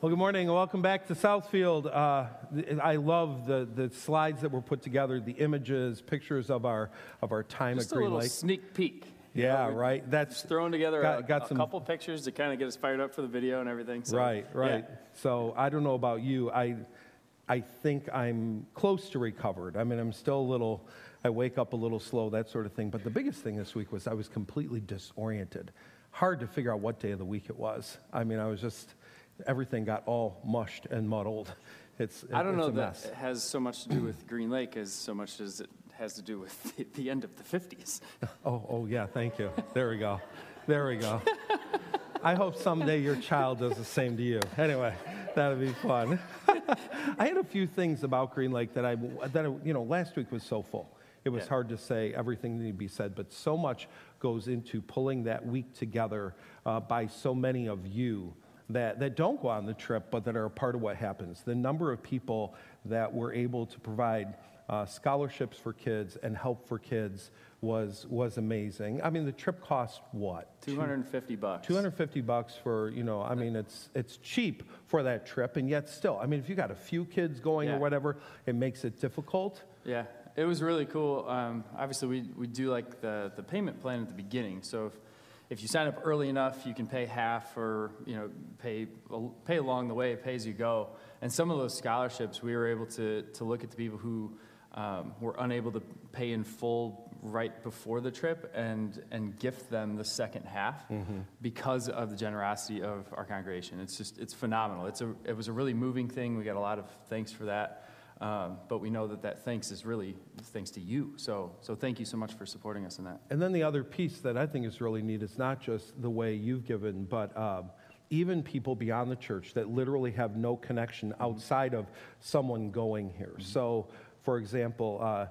Well, good morning and welcome back to Southfield. Uh, I love the, the slides that were put together, the images, pictures of our of our time Just at a Green little Lake. sneak peek. you Yeah, know, right. That's Just throwing together got- a, got a some- couple pictures to kind of get us fired up for the video and everything. So, right, right. yeah. So I don't know about you. I I think I'm close to recovered. I mean, I'm still a little. I wake up a little slow, that sort of thing. But the biggest thing this week was I was completely disoriented. Hard to figure out what day of the week it was. I mean, I was just everything got all mushed and muddled. It's I don't know that mess. it has so much to do with Green Lake as so much as it has to do with the, the end of the 50s. Oh, oh yeah, thank you. There we go. There we go. I hope someday your child does the same to you. Anyway, that'd be fun. I had a few things about Green Lake that I, that I, you know, last week was so full. It was Yeah. hard to say everything that needed to be said, but so much goes into pulling that week together uh, by so many of you that, that don't go on the trip, but that are a part of what happens. The number of people that were able to provide uh, scholarships for kids and help for kids was, was amazing. I mean, the trip cost what? 250 bucks. 250 bucks for, you know, I mean, it's, it's cheap for that trip, and yet still, I mean, if you got a few kids going or whatever, it makes it difficult. Yeah, it was really cool. Um, obviously, we, we do like the, the payment plan at the beginning. So if, if you sign up early enough, you can pay half or, you know, pay, pay along the way, pay as you go. And some of those scholarships, we were able to, to look at the people who um, were unable to pay in full right before the trip and, and gift them the second half because of the generosity of our congregation. It's just, it's phenomenal. It's a, it was a really moving thing. We got a lot of thanks for that. Um, but we know that that thanks is really thanks to you. So, so thank you so much for supporting us in that. And then the other piece that I think is really neat is not just the way you've given, but um, even people beyond the church that literally have no connection outside of someone going here. So, for example, uh,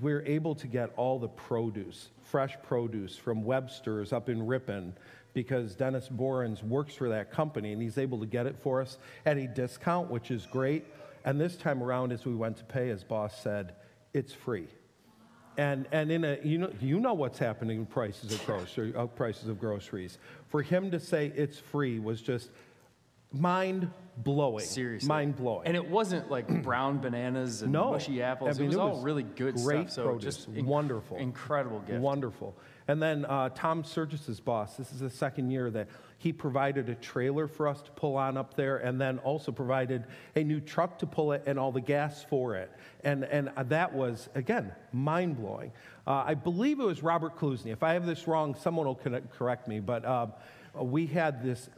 we're able to get all the produce, fresh produce from Webster's up in Ripon because Dennis Borens works for that company and he's able to get it for us at a discount, which is great. And this time around, as we went to pay, his boss said, it's free. And, and in a, you, know, you know what's happening in prices of, grocery, uh, prices of groceries. For him to say it's free was just mind blowing. Seriously, Mind blowing. And it wasn't like brown bananas and No. mushy apples. I mean, it was it all really good great stuff. So produce. just inc- Wonderful. incredible gift. Wonderful. And then uh, Tom Surgis's boss, this is the second year that he provided a trailer for us to pull on up there and then also provided a new truck to pull it and all the gas for it. And, and that was, again, mind blowing. Uh, I believe it was Robert Klusny. If I have this wrong, someone will correct me. But um, we had this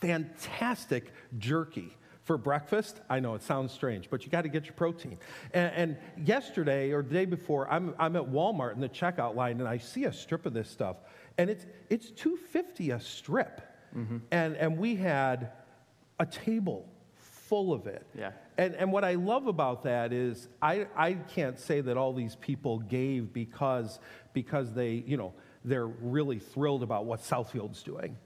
fantastic jerky for breakfast. I know it sounds strange, but you got to get your protein. And, and yesterday or the day before, I'm, I'm at Walmart in the checkout line and I see a strip of this stuff, and it's, it's 250 a strip. Mm-hmm. And, and we had a table full of it. Yeah. And, and what I love about that is I, I can't say that all these people gave because, because they, you know, they're really thrilled about what Southfield's doing.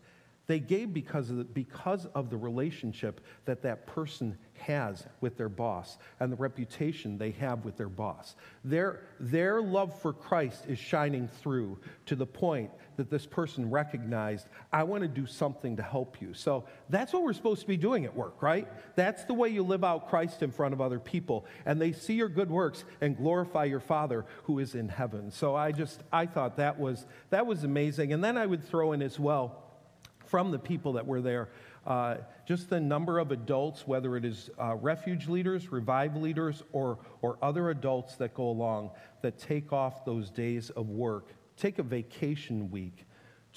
They gave because of, the, because of the relationship that that person has with their boss and the reputation they have with their boss. Their, their love for Christ is shining through to the point that this person recognized, I want to do something to help you. So that's what we're supposed to be doing at work, right? That's the way you live out Christ in front of other people. And they see your good works and glorify your Father who is in heaven. So I just, I thought that was, that was amazing. And then I would throw in as well, from the people that were there. Uh, just the number of adults, whether it is uh, refuge leaders, revive leaders, or, or other adults that go along that take off those days of work, take a vacation week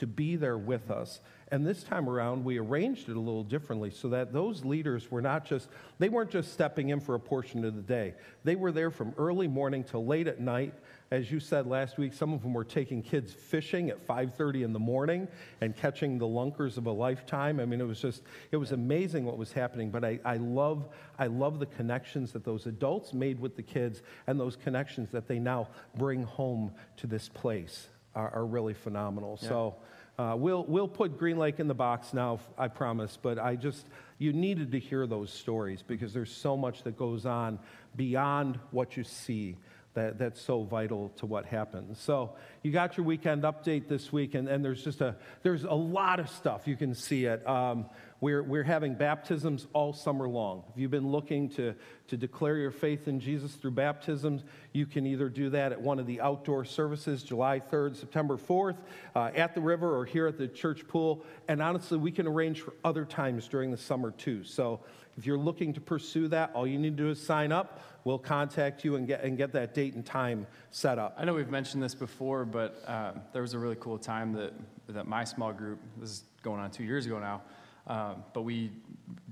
to be there with us. And this time around, we arranged it a little differently so that those leaders were not just, they weren't just stepping in for a portion of the day. They were there from early morning till late at night. As you said last week, some of them were taking kids fishing at 5:30 in the morning and catching the lunkers of a lifetime. I mean, it was just, it was amazing what was happening. But I, I love, I love the connections that those adults made with the kids and those connections that they now bring home to this place are, are really phenomenal. So uh, we'll, we'll put Green Lake in the box now, I promise. But I just, you needed to hear those stories because there's so much that goes on beyond what you see that, that's so vital to what happens. So you got your weekend update this week, and, and there's just a there's a lot of stuff you can see it. Um, We're, we're having baptisms all summer long. If you've been looking to, to declare your faith in Jesus through baptisms, you can either do that at one of the outdoor services, July 3rd, September 4th, uh, at the river or here at the church pool. And honestly, we can arrange for other times during the summer too. So if you're looking to pursue that, all you need to do is sign up. We'll contact you and get, and get that date and time set up. I know we've mentioned this before, but uh, there was a really cool time that, that my small group, this is going on two years ago now, uh, but we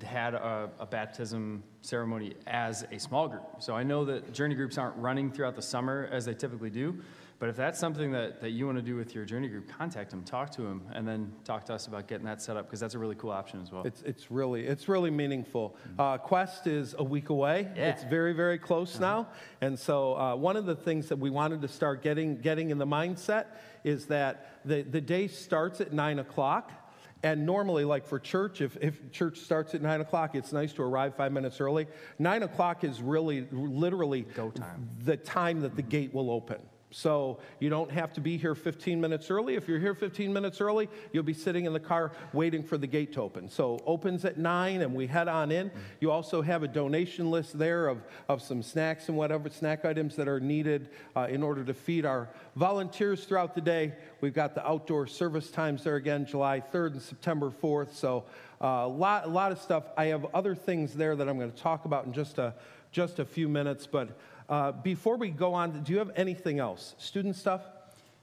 had a, a, baptism ceremony as a small group. So I know that journey groups aren't running throughout the summer as they typically do, but if that's something that, that you want to do with your journey group, contact them, talk to them, and then talk to us about getting that set up because that's a really cool option as well. It's, it's, really, it's really meaningful. Uh, Quest is a week away. Yeah. It's very, very close uh-huh. now. And so, uh, one of the things that we wanted to start getting, getting in the mindset is that the, the day starts at 9 o'clock. And normally, like for church, if, if church starts at 9 o'clock, it's nice to arrive five minutes early. 9 o'clock is really, literally Go time. the time that the gate will open. So you don't have to be here 15 minutes early. If you're here 15 minutes early, you'll be sitting in the car waiting for the gate to open. So opens at 9 and we head on in. You also have a donation list there of, of some snacks and whatever snack items that are needed uh, in order to feed our volunteers throughout the day. We've got the outdoor service times there again, July 3rd and September 4th. So uh, a, lot, a lot of stuff. I have other things there that I'm going to talk about in just a, just a few minutes, but uh, before we go on, do you have anything else? Student stuff?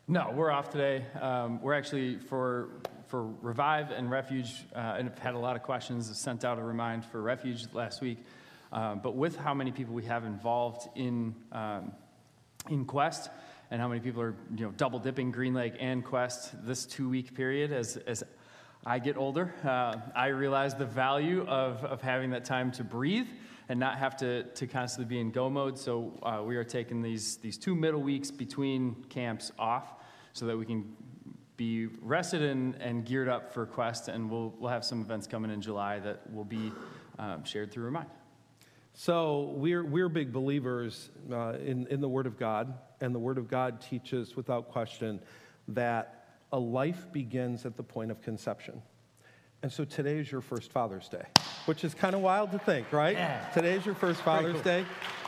No, we're off today. Um, we're actually for for Revive and Refuge, uh, and have had a lot of questions. Sent out a remind for Refuge last week, um, but with how many people we have involved in um, in Quest, and how many people are you know double dipping Green Lake and Quest this two week period as as I get older, uh, I realize the value of, of having that time to breathe and not have to, to constantly be in go mode. So uh, we are taking these, these two middle weeks between camps off so that we can be rested and, and geared up for Quest. And we'll, we'll have some events coming in July that will be um, shared through Remind. So we're, we're big believers uh, in, in the Word of God, and the Word of God teaches without question that a life begins at the point of conception. And so today is your first Father's Day, which is kind of wild to think, right? Yeah. Today's your first Father's cool. Day.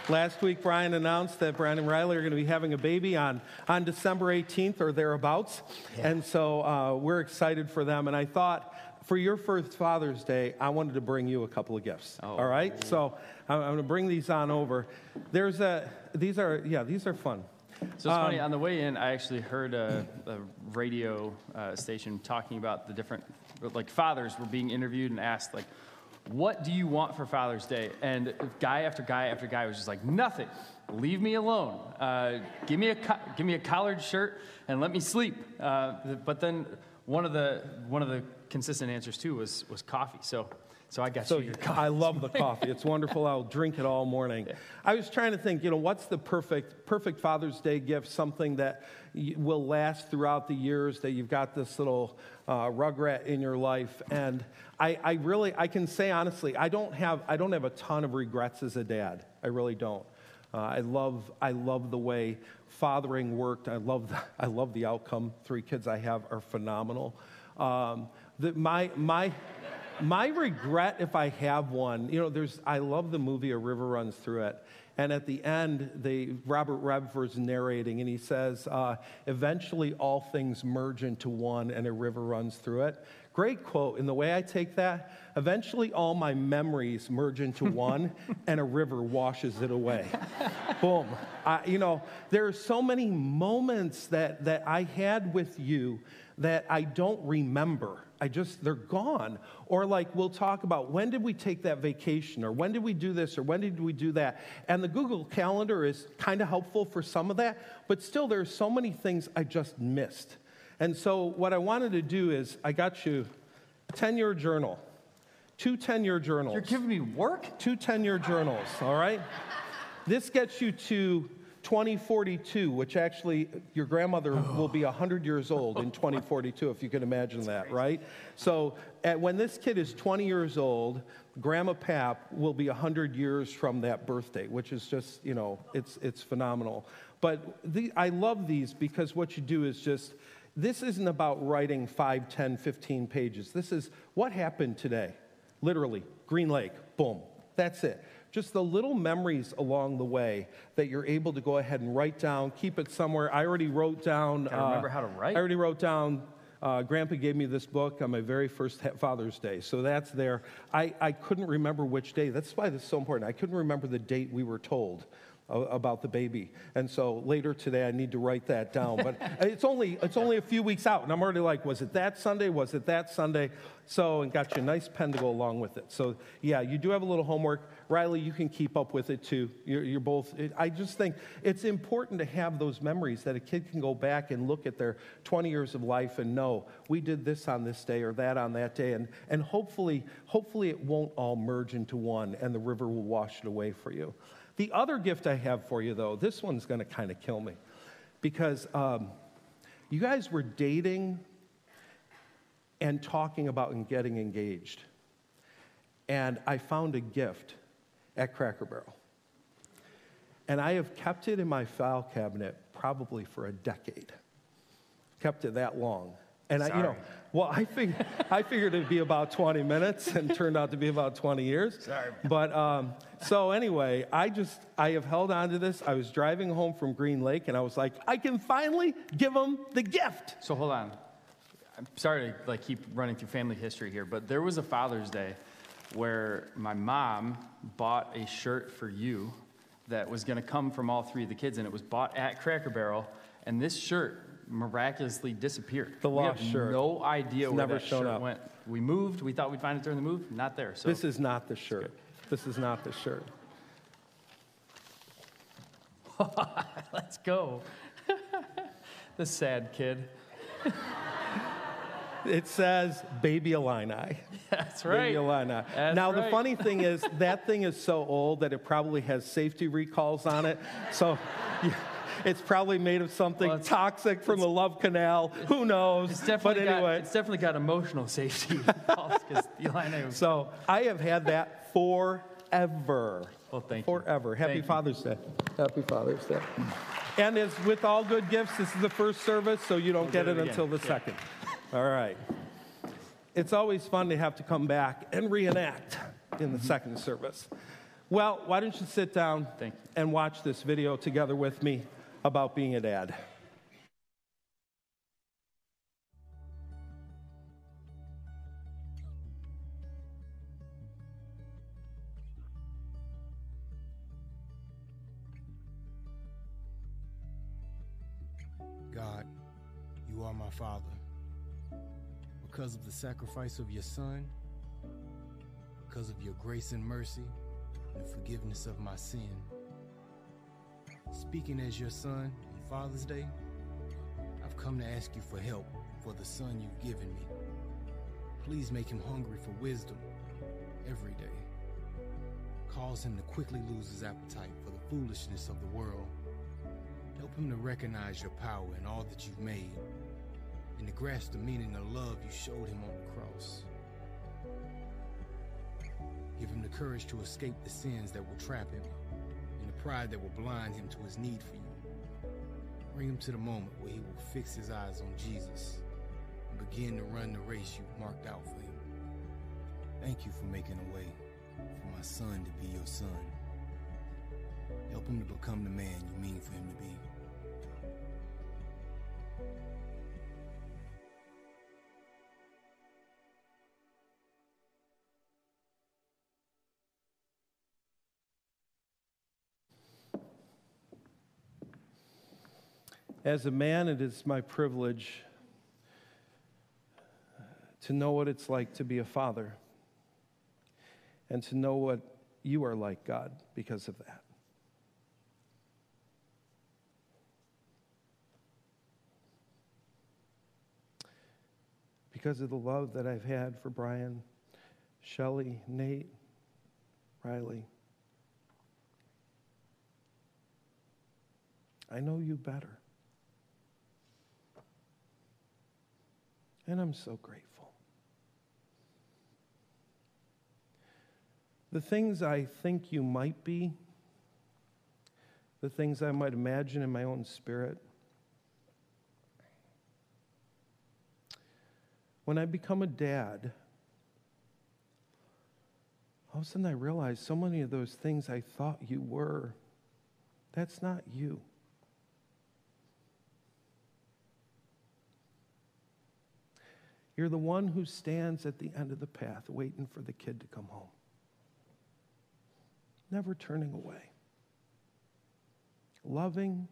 Last week, Brian announced that Brian and Riley are going to be having a baby on, on December 18th or thereabouts. Yeah. And so uh, we're excited for them. And I thought, for your first Father's Day, I wanted to bring you a couple of gifts. Oh. All right? So I'm, I'm going to bring these on over. There's a, these are, yeah, these are fun. So it's um, funny, on the way in, I actually heard a, a radio uh, station talking about the different like fathers were being interviewed and asked like, what do you want for Father's Day? And guy after guy after guy was just like, nothing. Leave me alone. Uh, give me a co- give me a collared shirt and let me sleep. Uh, but then one of the one of the consistent answers too was was coffee. So so I got so you your coffee. I love the coffee. It's wonderful. I'll drink it all morning. I was trying to think, you know, what's the perfect perfect Father's Day gift? Something that will last throughout the years. That you've got this little uh, rugrat in your life, and I, I really, I can say honestly, I don't have I don't have a ton of regrets as a dad. I really don't. Uh, I love I love the way fathering worked. I love the, I love the outcome. Three kids I have are phenomenal. Um, the, my my my regret, if I have one, you know, there's, I love the movie A River Runs Through It. And at the end, the, Robert Redford's narrating, and he says, uh, eventually all things merge into one and a river runs through it. Great quote. And the way I take that, eventually all my memories merge into one and a river washes it away. Boom. I, you know, there are so many moments that, that I had with you that I don't remember. I just, they're gone. Or like we'll talk about when did we take that vacation, or when did we do this, or when did we do that. And the Google Calendar is kind of helpful for some of that, but still there's so many things I just missed. And so what I wanted to do is I got you a 10 year journal, two 10 year journals. You're giving me work? Two 10 year journals, all right? This gets you to 2042, which actually your grandmother oh. will be 100 years old in 2042, if you can imagine That's that, crazy. right? So at, when this kid is 20 years old, Grandma Pap will be 100 years from that birthday, which is just, you know, it's, it's phenomenal. But the, I love these because what you do is just, this isn't about writing 5, 10, 15 pages. This is what happened today. Literally, Green Lake, boom. That's it. Just the little memories along the way that you're able to go ahead and write down, keep it somewhere. I already wrote down. Gotta remember how to write. I already wrote down. Uh, Grandpa gave me this book on my very first ha- Father's Day, so that's there. I, I couldn't remember which day. That's why this is so important. I couldn't remember the date we were told about the baby, and so later today I need to write that down. But it's only it's only a few weeks out, and I'm already like, was it that Sunday? Was it that Sunday? So and got you a nice pen to go along with it. So yeah, you do have a little homework. Riley, you can keep up with it too. You're, you're both. It, I just think it's important to have those memories that a kid can go back and look at their 20 years of life and know we did this on this day or that on that day, and and hopefully hopefully it won't all merge into one, and the river will wash it away for you. The other gift I have for you, though, this one's going to kind of kill me because um, you guys were dating and talking about and getting engaged. And I found a gift at Cracker Barrel. And I have kept it in my file cabinet probably for a decade. Kept it that long. And I, you know, well, I, fig- I figured it'd be about 20 minutes and turned out to be about 20 years. Sorry. But um, so anyway, I just, I have held on to this. I was driving home from Green Lake and I was like, I can finally give them the gift. So hold on. I'm sorry to like keep running through family history here, but there was a Father's Day where my mom bought a shirt for you that was going to come from all three of the kids, and it was bought at Cracker Barrel, and this shirt miraculously disappeared. The we lost have shirt. No idea It's where never that shown shirt up. went. We moved. We thought we'd find it during the move. Not there. So This is not the shirt. This is not the shirt. let's go. the sad kid. It says Baby Illini. That's right. Baby Illini. That's now, the funny thing is, that thing is so old that it probably has safety recalls on it. So you- it's probably made of something Well, toxic from the love canal. Who knows? It's definitely but got, anyway, it's definitely got emotional safety because Eli was so I have had that forever. Well, thank you. Forever. Happy Thank you. Father's Day. Happy Father's Day. And as with all good gifts, this is the first service, so you don't We'll get it it again. until the second. All right. It's always fun to have to come back and reenact in the mm-hmm. second service. Well, why don't you sit down Thank you. and watch this video together with me about being a dad? God, you are my Father. Because of the sacrifice of your Son, because of your grace and mercy, and forgiveness of my sin. Speaking as your Son on Father's Day, I've come to ask you for help for the Son you've given me. Please make him hungry for wisdom every day. Cause him to quickly lose his appetite for the foolishness of the world Help him to recognize your power in all that you've made and to grasp the meaning of love you showed him on the cross. Give him the courage to escape the sins that will trap him pride that will blind him to his need for you. Bring him to the moment where he will fix his eyes on Jesus and begin to run the race you've marked out for him. Thank you for making a way for my son to be your son. Help him to become the man you mean for him to be. As a man, it is my privilege to know what it's like to be a father and to know what you are like, God, because of that. Because of the love that I've had for Brian, Shelley, Nate, Riley. I know you better. And I'm so grateful. The things I think you might be, the things I might imagine in my own spirit, when I become a dad, all of a sudden I realize so many of those things I thought you were, that's not you. You're the one who stands at the end of the path waiting for the kid to come home, never turning away, loving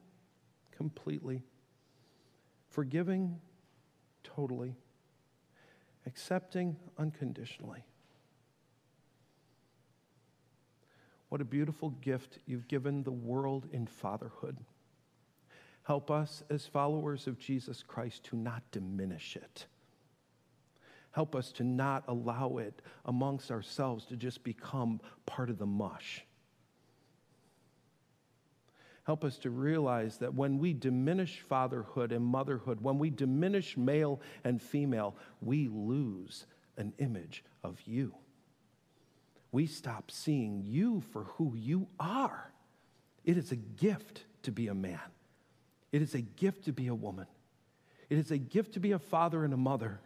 completely, forgiving totally, accepting unconditionally. What a beautiful gift you've given the world in fatherhood. Help us as followers of Jesus Christ to not diminish it Help us to not allow it amongst ourselves to just become part of the mush. Help us to realize that when we diminish fatherhood and motherhood, when we diminish male and female, we lose an image of you. We stop seeing you for who you are. It is a gift to be a man, it is a gift to be a woman, it is a gift to be a father and a mother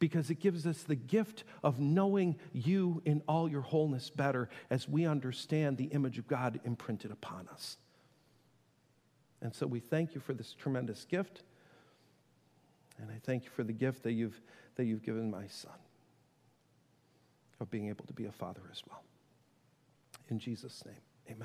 because it gives us the gift of knowing you in all your wholeness better as we understand the image of God imprinted upon us. And so we thank you for this tremendous gift. And I thank you for the gift that you've, that you've given my son of being able to be a father as well. In Jesus' name,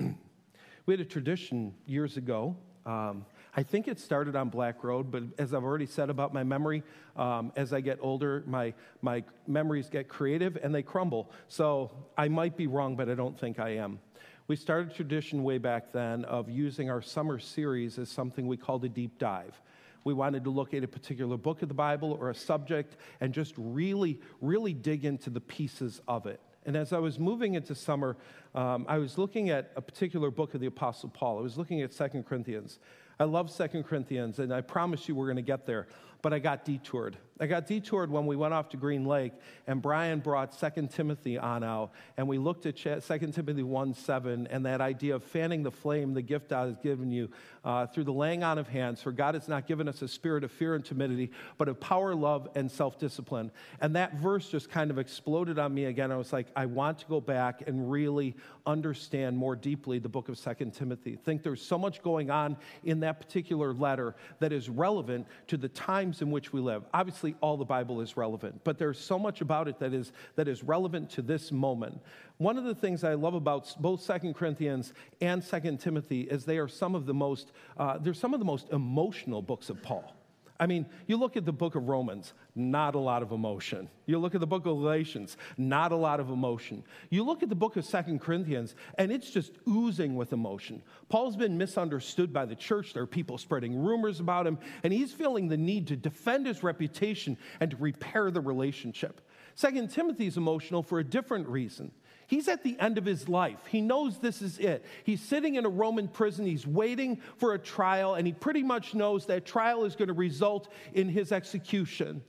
amen. we had a tradition years ago. Um, I think it started on Black Road, but as I've already said about my memory, um, as I get older, my, my memories get creative and they crumble. So I might be wrong, but I don't think I am. We started a tradition way back then of using our summer series as something we called a deep dive. We wanted to look at a particular book of the Bible or a subject and just really, really dig into the pieces of it. And as I was moving into summer, um, I was looking at a particular book of the Apostle Paul. I was looking at Second Corinthians. I love Second Corinthians, and I promise you we're going to get there but I got detoured. I got detoured when we went off to Green Lake, and Brian brought 2 Timothy on out, and we looked at 2 Timothy 1 7, and that idea of fanning the flame, the gift God has given you, uh, through the laying on of hands. For God has not given us a spirit of fear and timidity, but of power, love, and self discipline. And that verse just kind of exploded on me again. I was like, I want to go back and really understand more deeply the book of 2 Timothy. Think there's so much going on in that particular letter that is relevant to the times in which we live. Obviously, all the Bible is relevant, but there's so much about it that is, that is relevant to this moment. One of the things I love about both Second Corinthians and Second Timothy is they are some of the most, uh, they're some of the most emotional books of Paul. I mean, you look at the book of Romans, not a lot of emotion. You look at the book of Galatians, not a lot of emotion. You look at the book of Second Corinthians, and it's just oozing with emotion. Paul's been misunderstood by the church. There are people spreading rumors about him, and he's feeling the need to defend his reputation and to repair the relationship. Second Timothy's emotional for a different reason. He's at the end of his life. He knows this is it. He's sitting in a Roman prison. He's waiting for a trial, and he pretty much knows that trial is going to result in his execution.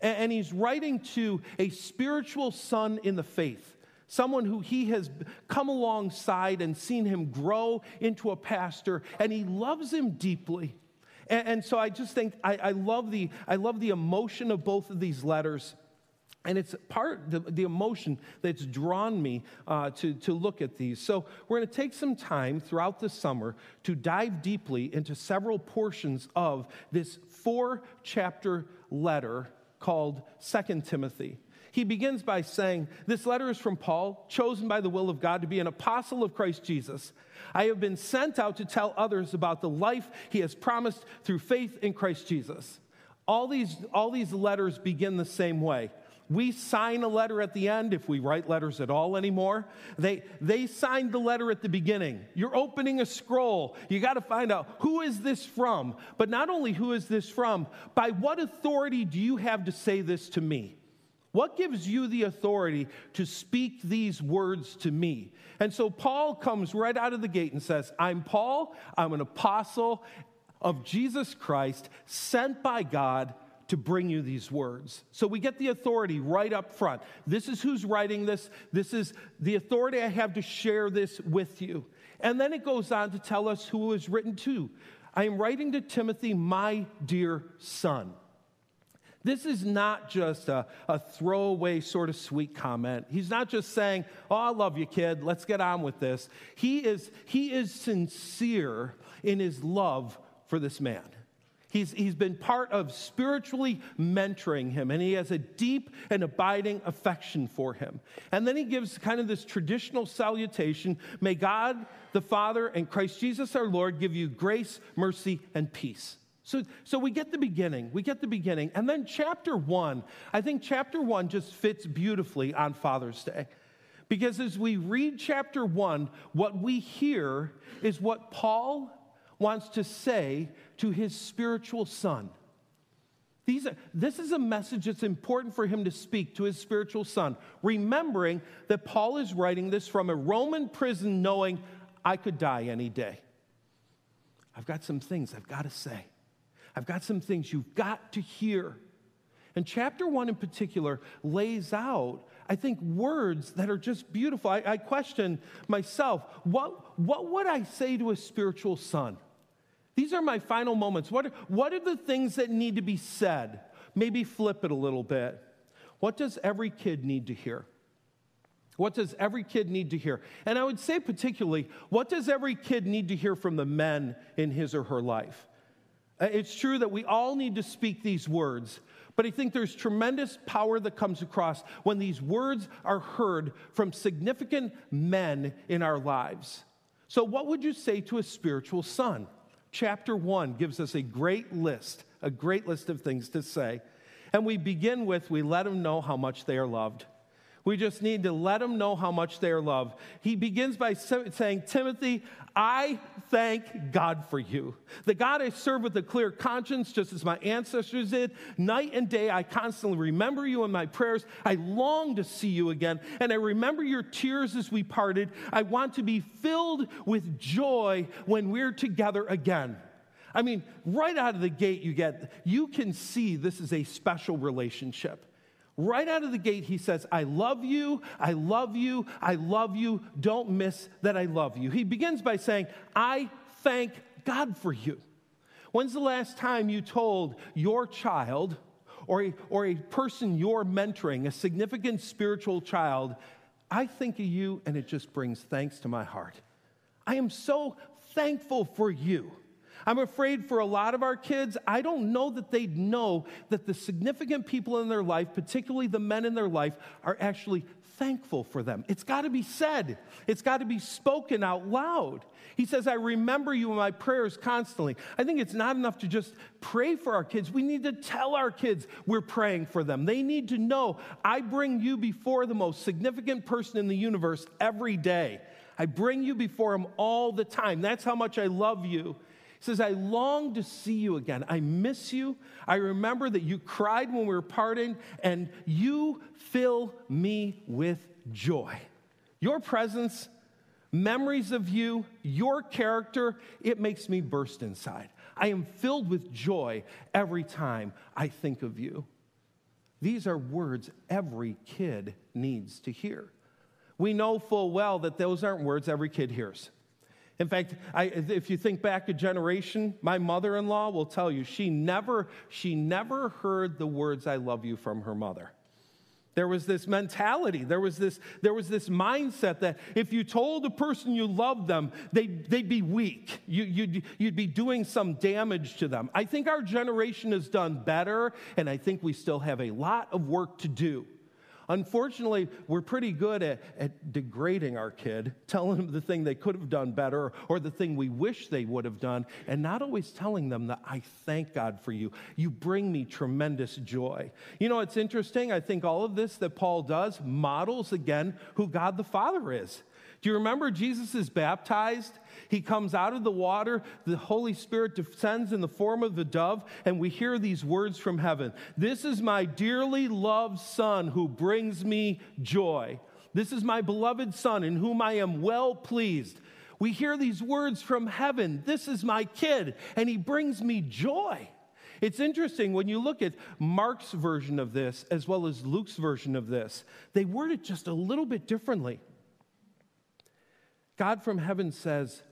And he's writing to a spiritual son in the faith, someone who he has come alongside and seen him grow into a pastor, and he loves him deeply. And, so I just think I, love the, I love the emotion of both of these letters. And it's part, the, the emotion that's drawn me uh, to, to look at these. So, we're going to take some time throughout the summer to dive deeply into several portions of this four chapter letter called Second Timothy. He begins by saying, This letter is from Paul, chosen by the will of God to be an apostle of Christ Jesus. I have been sent out to tell others about the life he has promised through faith in Christ Jesus. All these, all these letters begin the same way we sign a letter at the end if we write letters at all anymore. They, they signed the letter at the beginning. You're opening a scroll. You got to find out who is this from? But not only who is this from, by what authority do you have to say this to me? What gives you the authority to speak these words to me? And so Paul comes right out of the gate and says, I'm Paul, I'm an apostle of Jesus Christ, sent by God to bring you these words. So we get the authority right up front. This is who's writing this. This is the authority I have to share this with you. And then it goes on to tell us who who is written to. I am writing to Timothy, my dear son. This is not just a, a throwaway sort of sweet comment. He's not just saying, Oh, I love you, kid. Let's get on with this. He is, he is sincere in his love for this man. He's, he's been part of spiritually mentoring him, and he has a deep and abiding affection for him. And then he gives kind of this traditional salutation May God the Father and Christ Jesus our Lord give you grace, mercy, and peace. So, so we get the beginning. We get the beginning. And then chapter one, I think chapter one just fits beautifully on Father's Day. Because as we read chapter one, what we hear is what Paul wants to say to his spiritual son. These are, this is a message that's important for him to speak to his spiritual son, remembering that Paul is writing this from a Roman prison, knowing I could die any day. I've got some things I've got to say. I've got some things you've got to hear. And chapter one in particular lays out, I think, words that are just beautiful. I, I question myself what, what would I say to a spiritual son? These are my final moments. What, what are the things that need to be said? Maybe flip it a little bit. What does every kid need to hear? What does every kid need to hear? And I would say, particularly, what does every kid need to hear from the men in his or her life? Uh, it's true that we all need to speak these words, but I think there's tremendous power that comes across when these words are heard from significant men in our lives. So, what would you say to a spiritual son? Chapter one gives us a great list, a great list of things to say. And we begin with we let them know how much they are loved. We just need to let them know how much they are loved. He begins by saying, Timothy, I thank God for you. The God I serve with a clear conscience, just as my ancestors did. Night and day, I constantly remember you in my prayers. I long to see you again. And I remember your tears as we parted. I want to be filled with joy when we're together again. I mean, right out of the gate, you get, you can see this is a special relationship. Right out of the gate, he says, I love you, I love you, I love you. Don't miss that I love you. He begins by saying, I thank God for you. When's the last time you told your child or a, or a person you're mentoring, a significant spiritual child, I think of you and it just brings thanks to my heart? I am so thankful for you. I'm afraid for a lot of our kids, I don't know that they know that the significant people in their life, particularly the men in their life, are actually thankful for them. It's got to be said, it's got to be spoken out loud. He says, I remember you in my prayers constantly. I think it's not enough to just pray for our kids. We need to tell our kids we're praying for them. They need to know I bring you before the most significant person in the universe every day. I bring you before him all the time. That's how much I love you. Says, I long to see you again. I miss you. I remember that you cried when we were parting, and you fill me with joy. Your presence, memories of you, your character, it makes me burst inside. I am filled with joy every time I think of you. These are words every kid needs to hear. We know full well that those aren't words every kid hears. In fact, I, if you think back a generation, my mother-in-law will tell you she never, she never heard the words "I love you" from her mother. There was this mentality, there was this, there was this mindset that if you told a person you loved them, they'd, they'd be weak. You, you'd, you'd be doing some damage to them. I think our generation has done better, and I think we still have a lot of work to do. Unfortunately, we're pretty good at, at degrading our kid, telling them the thing they could have done better or the thing we wish they would have done, and not always telling them that I thank God for you. You bring me tremendous joy. You know, it's interesting. I think all of this that Paul does models again who God the Father is. Do you remember Jesus is baptized? He comes out of the water, the Holy Spirit descends in the form of the dove, and we hear these words from heaven This is my dearly loved Son who brings me joy. This is my beloved Son in whom I am well pleased. We hear these words from heaven This is my kid, and he brings me joy. It's interesting when you look at Mark's version of this as well as Luke's version of this, they word it just a little bit differently. God from heaven says,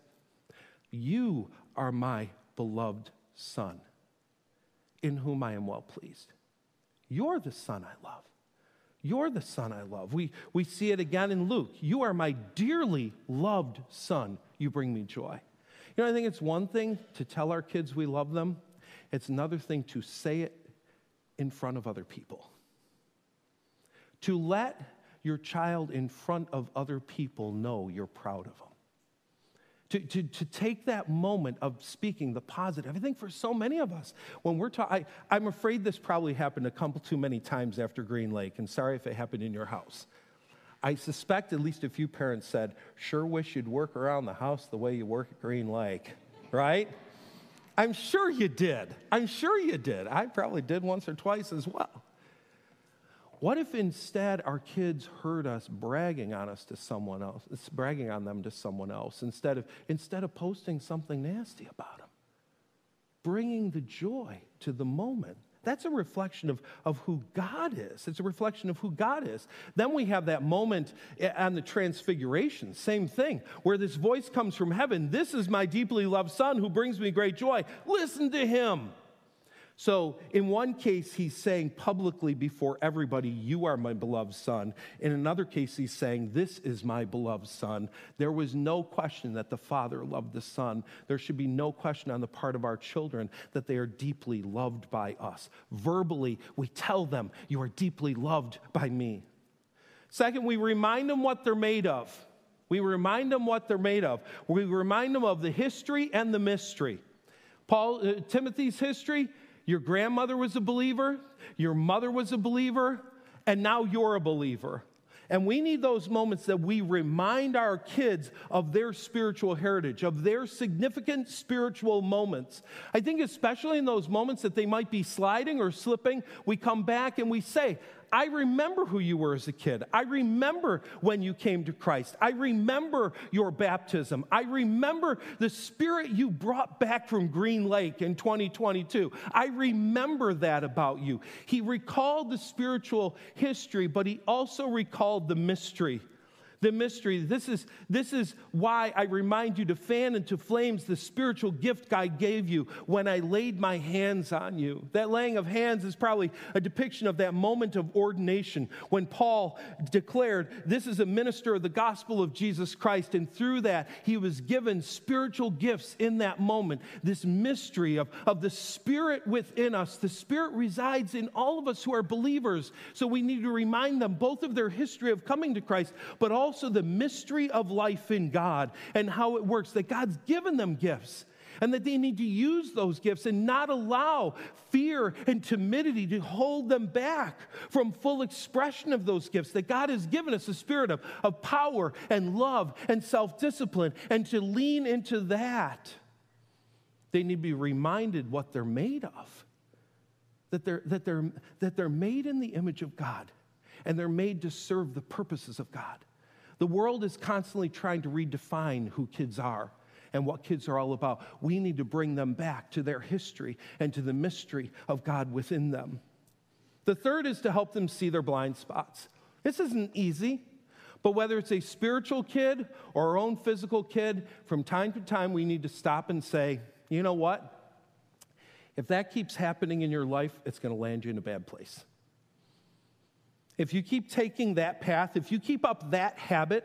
You are my beloved Son, in whom I am well pleased. You're the son I love. You're the son I love. We, we see it again in Luke. You are my dearly loved son. You bring me joy. You know, I think it's one thing to tell our kids we love them, it's another thing to say it in front of other people. To let your child in front of other people know you're proud of them to, to, to take that moment of speaking the positive. I think for so many of us, when we're talking, I'm afraid this probably happened a couple too many times after Green Lake, and sorry if it happened in your house. I suspect at least a few parents said, Sure wish you'd work around the house the way you work at Green Lake, right? I'm sure you did. I'm sure you did. I probably did once or twice as well. What if instead our kids heard us bragging on us to someone else, bragging on them to someone else, instead of, instead of posting something nasty about them? Bringing the joy to the moment. That's a reflection of, of who God is. It's a reflection of who God is. Then we have that moment eh, on the transfiguration, same thing, where this voice comes from heaven This is my deeply loved Son who brings me great joy. Listen to him. So, in one case, he's saying publicly before everybody, You are my beloved son. In another case, he's saying, This is my beloved son. There was no question that the Father loved the Son. There should be no question on the part of our children that they are deeply loved by us. Verbally, we tell them, You are deeply loved by me. Second, we remind them what they're made of. We remind them what they're made of. We remind them of the history and the mystery. Paul, uh, Timothy's history, your grandmother was a believer, your mother was a believer, and now you're a believer. And we need those moments that we remind our kids of their spiritual heritage, of their significant spiritual moments. I think, especially in those moments that they might be sliding or slipping, we come back and we say, I remember who you were as a kid. I remember when you came to Christ. I remember your baptism. I remember the spirit you brought back from Green Lake in 2022. I remember that about you. He recalled the spiritual history, but he also recalled the mystery the mystery. This is, this is why I remind you to fan into flames the spiritual gift God gave you when I laid my hands on you. That laying of hands is probably a depiction of that moment of ordination when Paul declared, This is a minister of the gospel of Jesus Christ. And through that, he was given spiritual gifts in that moment. This mystery of, of the Spirit within us. The Spirit resides in all of us who are believers. So we need to remind them both of their history of coming to Christ, but also also the mystery of life in God and how it works, that God's given them gifts and that they need to use those gifts and not allow fear and timidity to hold them back from full expression of those gifts. That God has given us a spirit of, of power and love and self discipline, and to lean into that. They need to be reminded what they're made of. That they're, that, they're, that they're made in the image of God and they're made to serve the purposes of God. The world is constantly trying to redefine who kids are and what kids are all about. We need to bring them back to their history and to the mystery of God within them. The third is to help them see their blind spots. This isn't easy, but whether it's a spiritual kid or our own physical kid, from time to time we need to stop and say, you know what? If that keeps happening in your life, it's going to land you in a bad place if you keep taking that path, if you keep up that habit,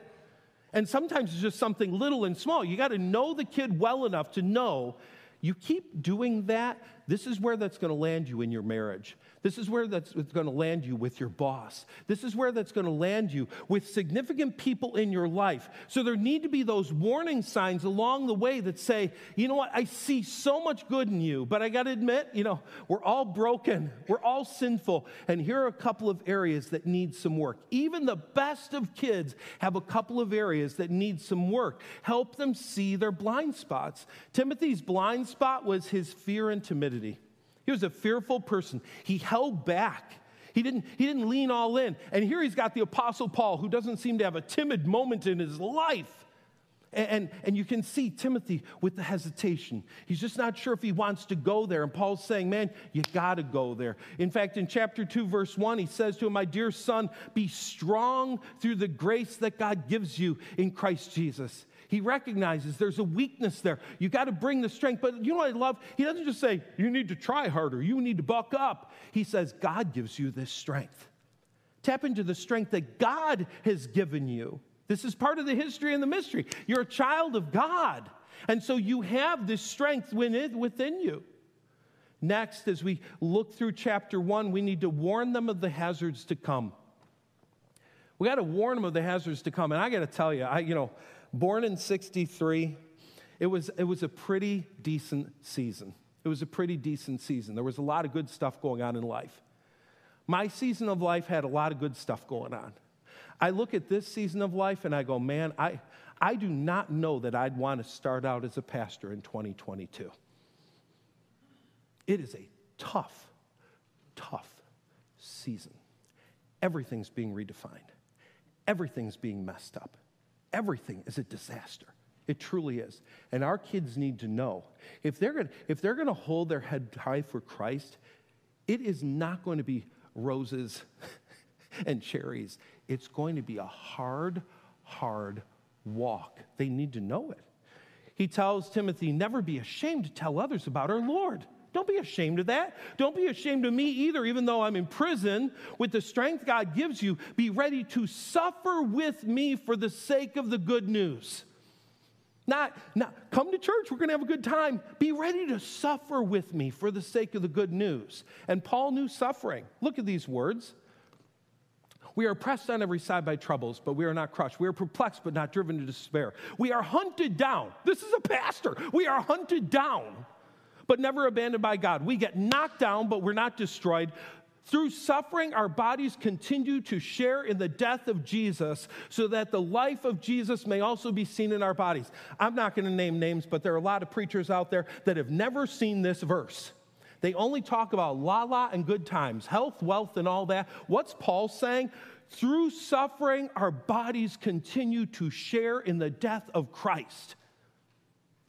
and sometimes it's just something little and small, you got to know the kid well enough to know you keep doing that, this is where that's going to land you in your marriage. This is where that's going to land you with your boss. This is where that's going to land you with significant people in your life. So there need to be those warning signs along the way that say, you know what, I see so much good in you, but I got to admit, you know, we're all broken, we're all sinful, and here are a couple of areas that need some work. Even the best of kids have a couple of areas that need some work. Help them see their blind spots. Timothy's blind spot was his fear and timidity. He was a fearful person. He held back. He didn't, he didn't lean all in. And here he's got the Apostle Paul, who doesn't seem to have a timid moment in his life. And, and, and, you can see Timothy with the hesitation. He's just not sure if he wants to go there. And Paul's saying, Man, you got to go there. In fact, in chapter 2, verse 1, he says to him, My dear son, be strong through the grace that God gives you in Christ Jesus. He recognizes there's a weakness there. You got to bring the strength. But you know what I love? He doesn't just say, you need to try harder, you need to buck up. He says, God gives you this strength. Tap into the strength that God has given you. This is part of the history and the mystery. You're a child of God. And so you have this strength within you. Next, as we look through chapter one, we need to warn them of the hazards to come. We got to warn them of the hazards to come. And I got to tell you, I, you know, born in 63, it was, it was a pretty decent season. It was a pretty decent season. There was a lot of good stuff going on in life. My season of life had a lot of good stuff going on. I look at this season of life and I go, man, I, I do not know that I'd want to start out as a pastor in 2022. It is a tough, tough season. Everything's being redefined, everything's being messed up. Everything is a disaster. It truly is. And our kids need to know if they're going if they're going to hold their head high for Christ, it is not going to be roses and cherries. It's going to be a hard, hard walk. They need to know it. He tells Timothy, never be ashamed to tell others about our Lord. Don't be ashamed of that. Don't be ashamed of me either, even though I'm in prison. With the strength God gives you, be ready to suffer with me for the sake of the good news. Not, not come to church, we're going to have a good time. Be ready to suffer with me for the sake of the good news. And Paul knew suffering. Look at these words. We are pressed on every side by troubles, but we are not crushed. We are perplexed, but not driven to despair. We are hunted down. This is a pastor. We are hunted down but never abandoned by God. We get knocked down, but we're not destroyed. Through suffering, our bodies continue to share in the death of Jesus so that the life of Jesus may also be seen in our bodies. I'm not going to name names, but there are a lot of preachers out there that have never seen this verse. They only talk about la la and good times, health, wealth, and all that. What's Paul saying? Through suffering, our bodies continue to share in the death of Christ.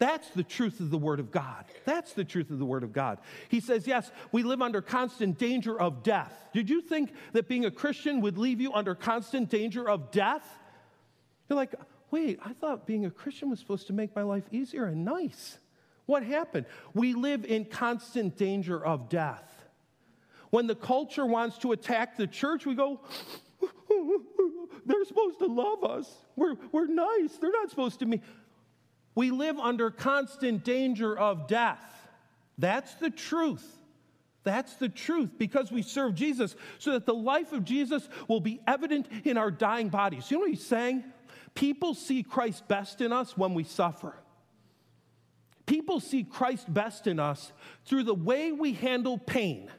That's the truth of the Word of God. That's the truth of the Word of God. He says, Yes, we live under constant danger of death. Did you think that being a Christian would leave you under constant danger of death? You're like, wait, I thought being a Christian was supposed to make my life easier and nice. What happened? We live in constant danger of death. When the culture wants to attack the church, we go, they're supposed to love us. We're, we're nice. They're not supposed to mean. We live under constant danger of death. That's the truth. That's the truth because we serve Jesus so that the life of Jesus will be evident in our dying bodies. You know what he's saying? People see Christ best in us when we suffer. People see Christ best in us through the way we handle pain.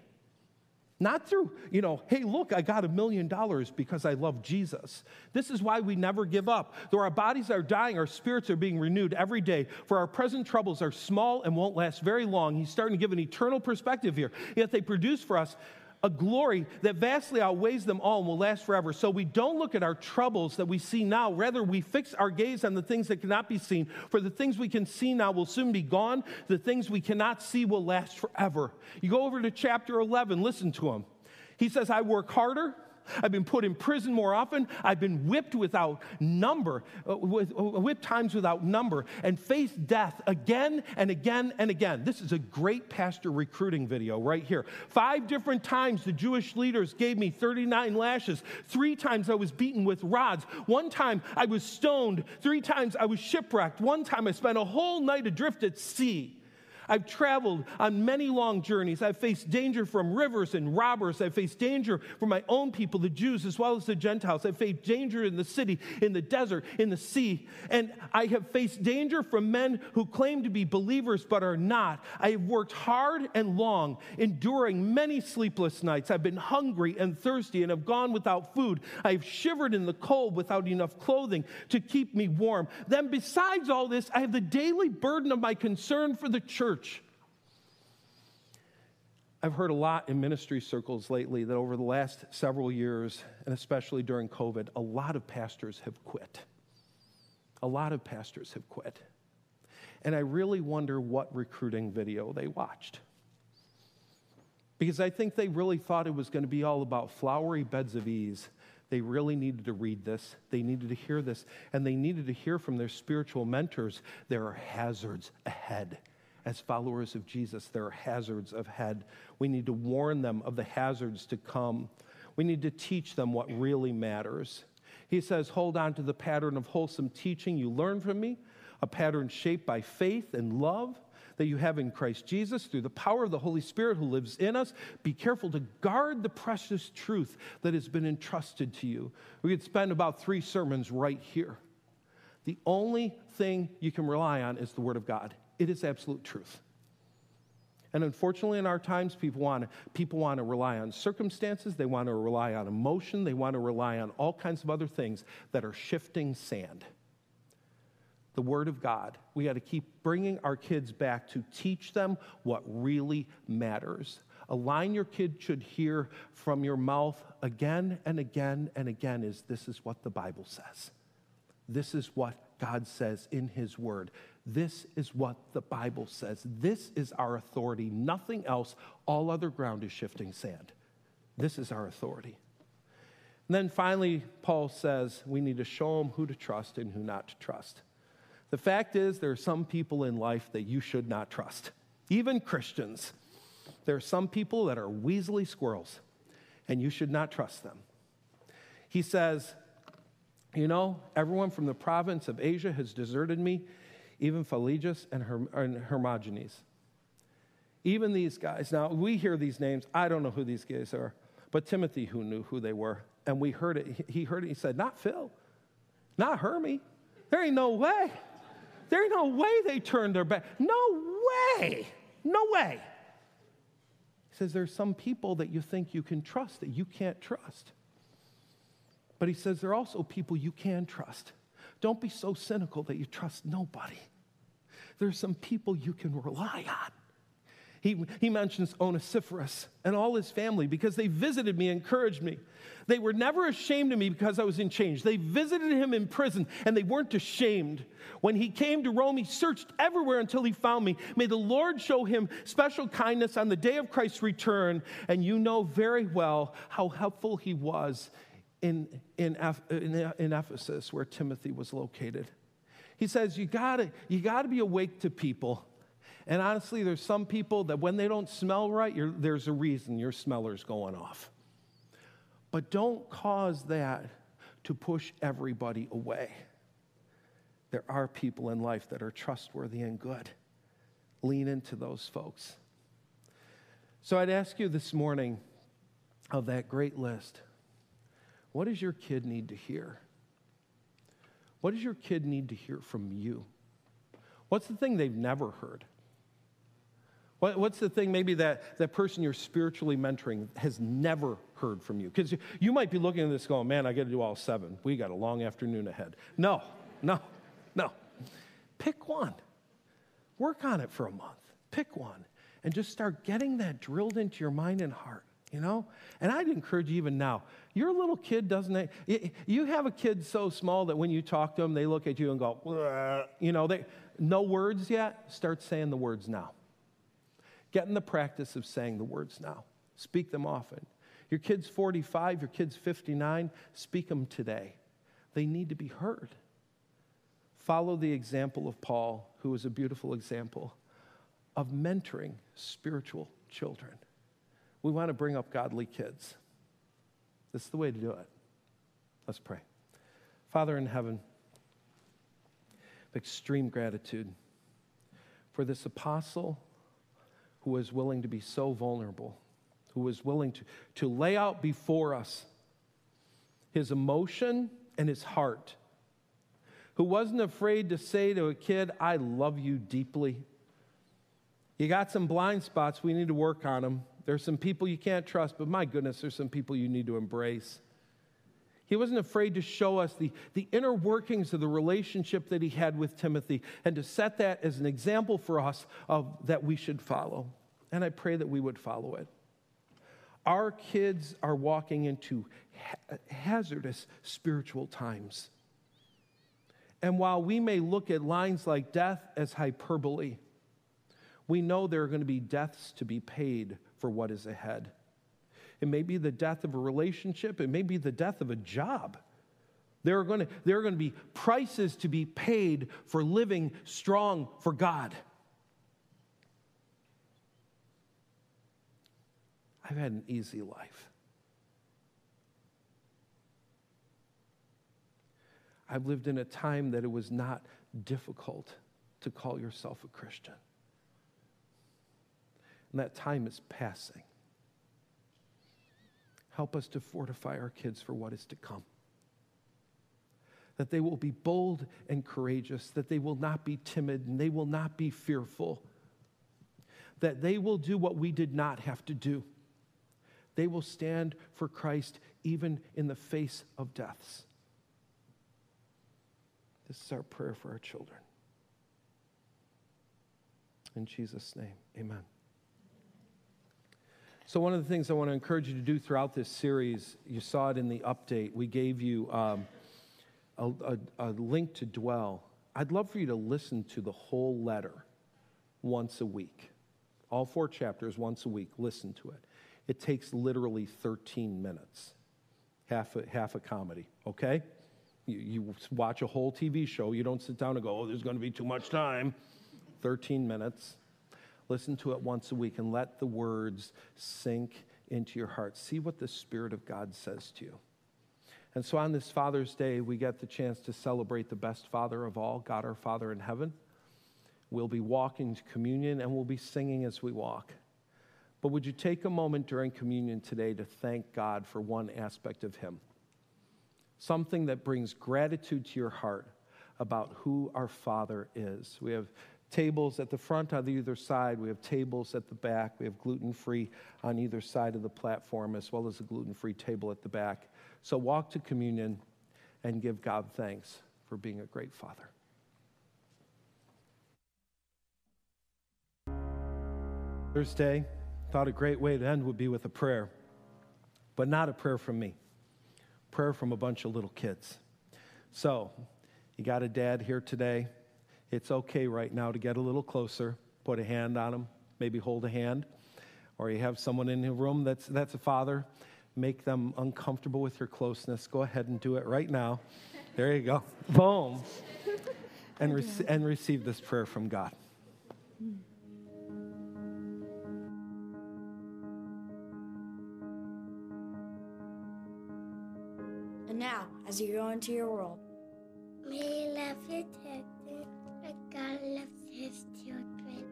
Not through, you know, hey, look, I got a million dollars because I love Jesus. This is why we never give up. Though our bodies are dying, our spirits are being renewed every day. For our present troubles are small and won't last very long. He's starting to give an eternal perspective here. Yet they produce for us a glory that vastly outweighs them all and will last forever. So we don't look at our troubles that we see now. Rather, we fix our gaze on the things that cannot be seen. For the things we can see now will soon be gone. The things we cannot see will last forever. You go over to chapter 11, listen to him. He says, I work harder I've been put in prison more often. I've been whipped without number, uh, uh, whipped times without number, and faced death again and again and again. This is a great pastor recruiting video right here. Five different times the Jewish leaders gave me 39 lashes. Three times I was beaten with rods. One time I was stoned. Three times I was shipwrecked. One time I spent a whole night adrift at sea. I've traveled on many long journeys. I've faced danger from rivers and robbers. I've faced danger from my own people, the Jews, as well as the Gentiles. I've faced danger in the city, in the desert, in the sea. And I have faced danger from men who claim to be believers but are not. I have worked hard and long, enduring many sleepless nights. I've been hungry and thirsty and have gone without food. I have shivered in the cold without enough clothing to keep me warm. Then, besides all this, I have the daily burden of my concern for the church church. I've heard a lot in ministry circles lately that over the last several years, and especially during COVID, a lot of pastors have quit. A lot of pastors have quit. And I really wonder what recruiting video they watched. Because I think they really thought it was going to be all about flowery beds of ease, They really needed to read this. They needed to hear this. And they needed to hear from their spiritual mentors there are hazards ahead. As followers of Jesus, there are hazards ahead. We need to warn them of the hazards to come. We need to teach them what really matters. He says, Hold on to the pattern of wholesome teaching you learn from me, a pattern shaped by faith and love that you have in Christ Jesus through the power of the Holy Spirit who lives in us. Be careful to guard the precious truth that has been entrusted to you. We could spend about three sermons right here. The only thing you can rely on is the Word of God, it is absolute truth. And unfortunately, in our times, people want, to, people want to rely on circumstances, they want to rely on emotion, they want to rely on all kinds of other things that are shifting sand the Word of God. We got to keep bringing our kids back to teach them what really matters. A line your kid should hear from your mouth again and again and again is this is what the Bible says. This is what God says in His Word. This is what the Bible says. This is our authority. Nothing else. All other ground is shifting sand. This is our authority. And then finally, Paul says we need to show them who to trust and who not to trust. The fact is, there are some people in life that you should not trust, even Christians. There are some people that are weaselly squirrels, and you should not trust them. He says, You know, everyone from the province of Asia has deserted me, even Phygelus and, Herm- and Hermogenes. Even these guys. Now, we hear these names. I don't know who these guys are, but Timothy, who knew who they were, and we heard it. He heard it. He said, Not Phil, not Hermy. There ain't no way. There ain't no way they turned their back. No way. No way. He says there's some people that you think you can trust that you can't trust. But he says there are also people you can trust. Don't be so cynical that you trust nobody. There's some people you can rely on. He, he mentions Onesiphorus and all his family because they visited me, encouraged me. They were never ashamed of me because I was in chains. They visited him in prison and they weren't ashamed. When he came to Rome, he searched everywhere until he found me. May the Lord show him special kindness on the day of Christ's return. And you know very well how helpful he was in, in, in, in Ephesus, where Timothy was located. He says, You gotta, you gotta be awake to people and honestly, there's some people that when they don't smell right, there's a reason your smeller's going off. But don't cause that to push everybody away. There are people in life that are trustworthy and good. Lean into those folks. So I'd ask you this morning of that great list what does your kid need to hear? What does your kid need to hear from you? What's the thing they've never heard? What, what's the thing maybe that that person you're spiritually mentoring has never heard from you? Because you, you might be looking at this going, man, I got to do all seven. We got a long afternoon ahead. No, no, no. Pick one. Work on it for a month. Pick one. And just start getting that drilled into your mind and heart, you know? And I'd encourage you even now. Your little kid doesn't, you have a kid so small that when you talk to them, they look at you and go, you know, they, no words yet. Start saying the words now. Get in the practice of saying the words now. Speak them often. Your kid's 45, your kid's 59, speak them today. They need to be heard. Follow the example of Paul, who is a beautiful example of mentoring spiritual children. We want to bring up godly kids. This is the way to do it. Let's pray. Father in heaven, extreme gratitude for this apostle who was willing to be so vulnerable, who was willing to, to lay out before us his emotion and his heart, who wasn't afraid to say to a kid, I love you deeply. You got some blind spots, we need to work on them. There's some people you can't trust, but my goodness, there's some people you need to embrace. He wasn't afraid to show us the, the inner workings of the relationship that he had with Timothy and to set that as an example for us of, that we should follow. And I pray that we would follow it. Our kids are walking into ha- hazardous spiritual times. And while we may look at lines like death as hyperbole, we know there are going to be deaths to be paid for what is ahead. It may be the death of a relationship. It may be the death of a job. There are going to, there are going to be prices to be paid for living strong for God. I've had an easy life. I've lived in a time that it was not difficult to call yourself a Christian. And that time is passing. Help us to fortify our kids for what is to come. That they will be bold and courageous, that they will not be timid and they will not be fearful, that they will do what we did not have to do. They will stand for Christ even in the face of deaths. This is our prayer for our children. In Jesus' name, amen. So, one of the things I want to encourage you to do throughout this series, you saw it in the update. We gave you um, a, a, a link to dwell. I'd love for you to listen to the whole letter once a week. All four chapters once a week. Listen to it. It takes literally 13 minutes, half a, half a comedy, okay? You, you watch a whole TV show, you don't sit down and go, oh, there's going to be too much time. 13 minutes. Listen to it once a week and let the words sink into your heart. See what the Spirit of God says to you. And so on this Father's Day, we get the chance to celebrate the best Father of all, God our Father in heaven. We'll be walking to communion and we'll be singing as we walk. But would you take a moment during communion today to thank God for one aspect of Him? Something that brings gratitude to your heart about who our Father is. We have tables at the front on either side. We have tables at the back. We have gluten free on either side of the platform, as well as a gluten free table at the back. So walk to communion and give God thanks for being a great Father. Thursday, thought a great way to end would be with a prayer, but not a prayer from me, prayer from a bunch of little kids. So, you got a dad here today. It's okay right now to get a little closer, put a hand on them, maybe hold a hand. Or you have someone in the room that's, that's a father, make them uncomfortable with your closeness. Go ahead and do it right now. There you go. Boom. And, rec- and receive this prayer from God. And now, as you go into your world, May you love your children like God loves his children.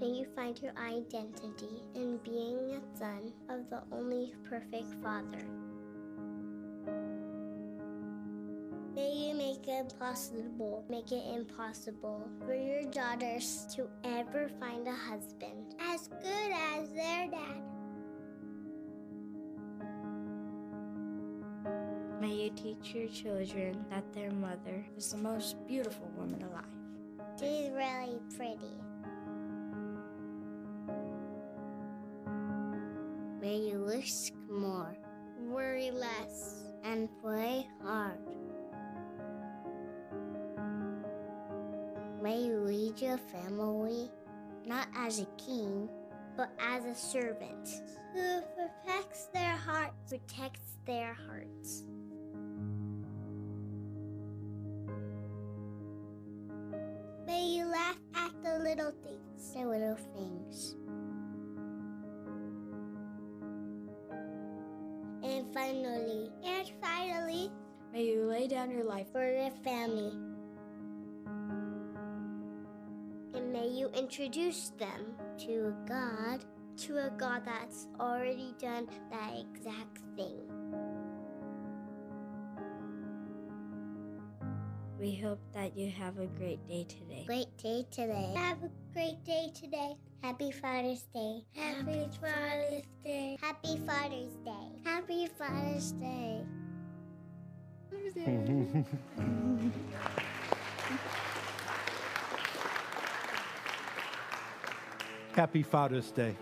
May you find your identity in being a son of the only perfect Father. May you make it possible, make it impossible for your daughters to ever find a husband as good as their dad. May you teach your children that their mother is the most beautiful woman alive. She's really pretty. May you risk more, worry less, and play hard. May you lead your family not as a king, but as a servant who protects their hearts, protects their hearts. Little things. And finally, and finally, May you lay down your life for your family. And may you introduce them to a God, to a God that's already done that exact thing. We hope that you have a great day today. Great day today. Have a great day today. Happy Father's Day. Happy Father's Day. Happy Father's Day. Happy Father's Day. Happy Father's Day.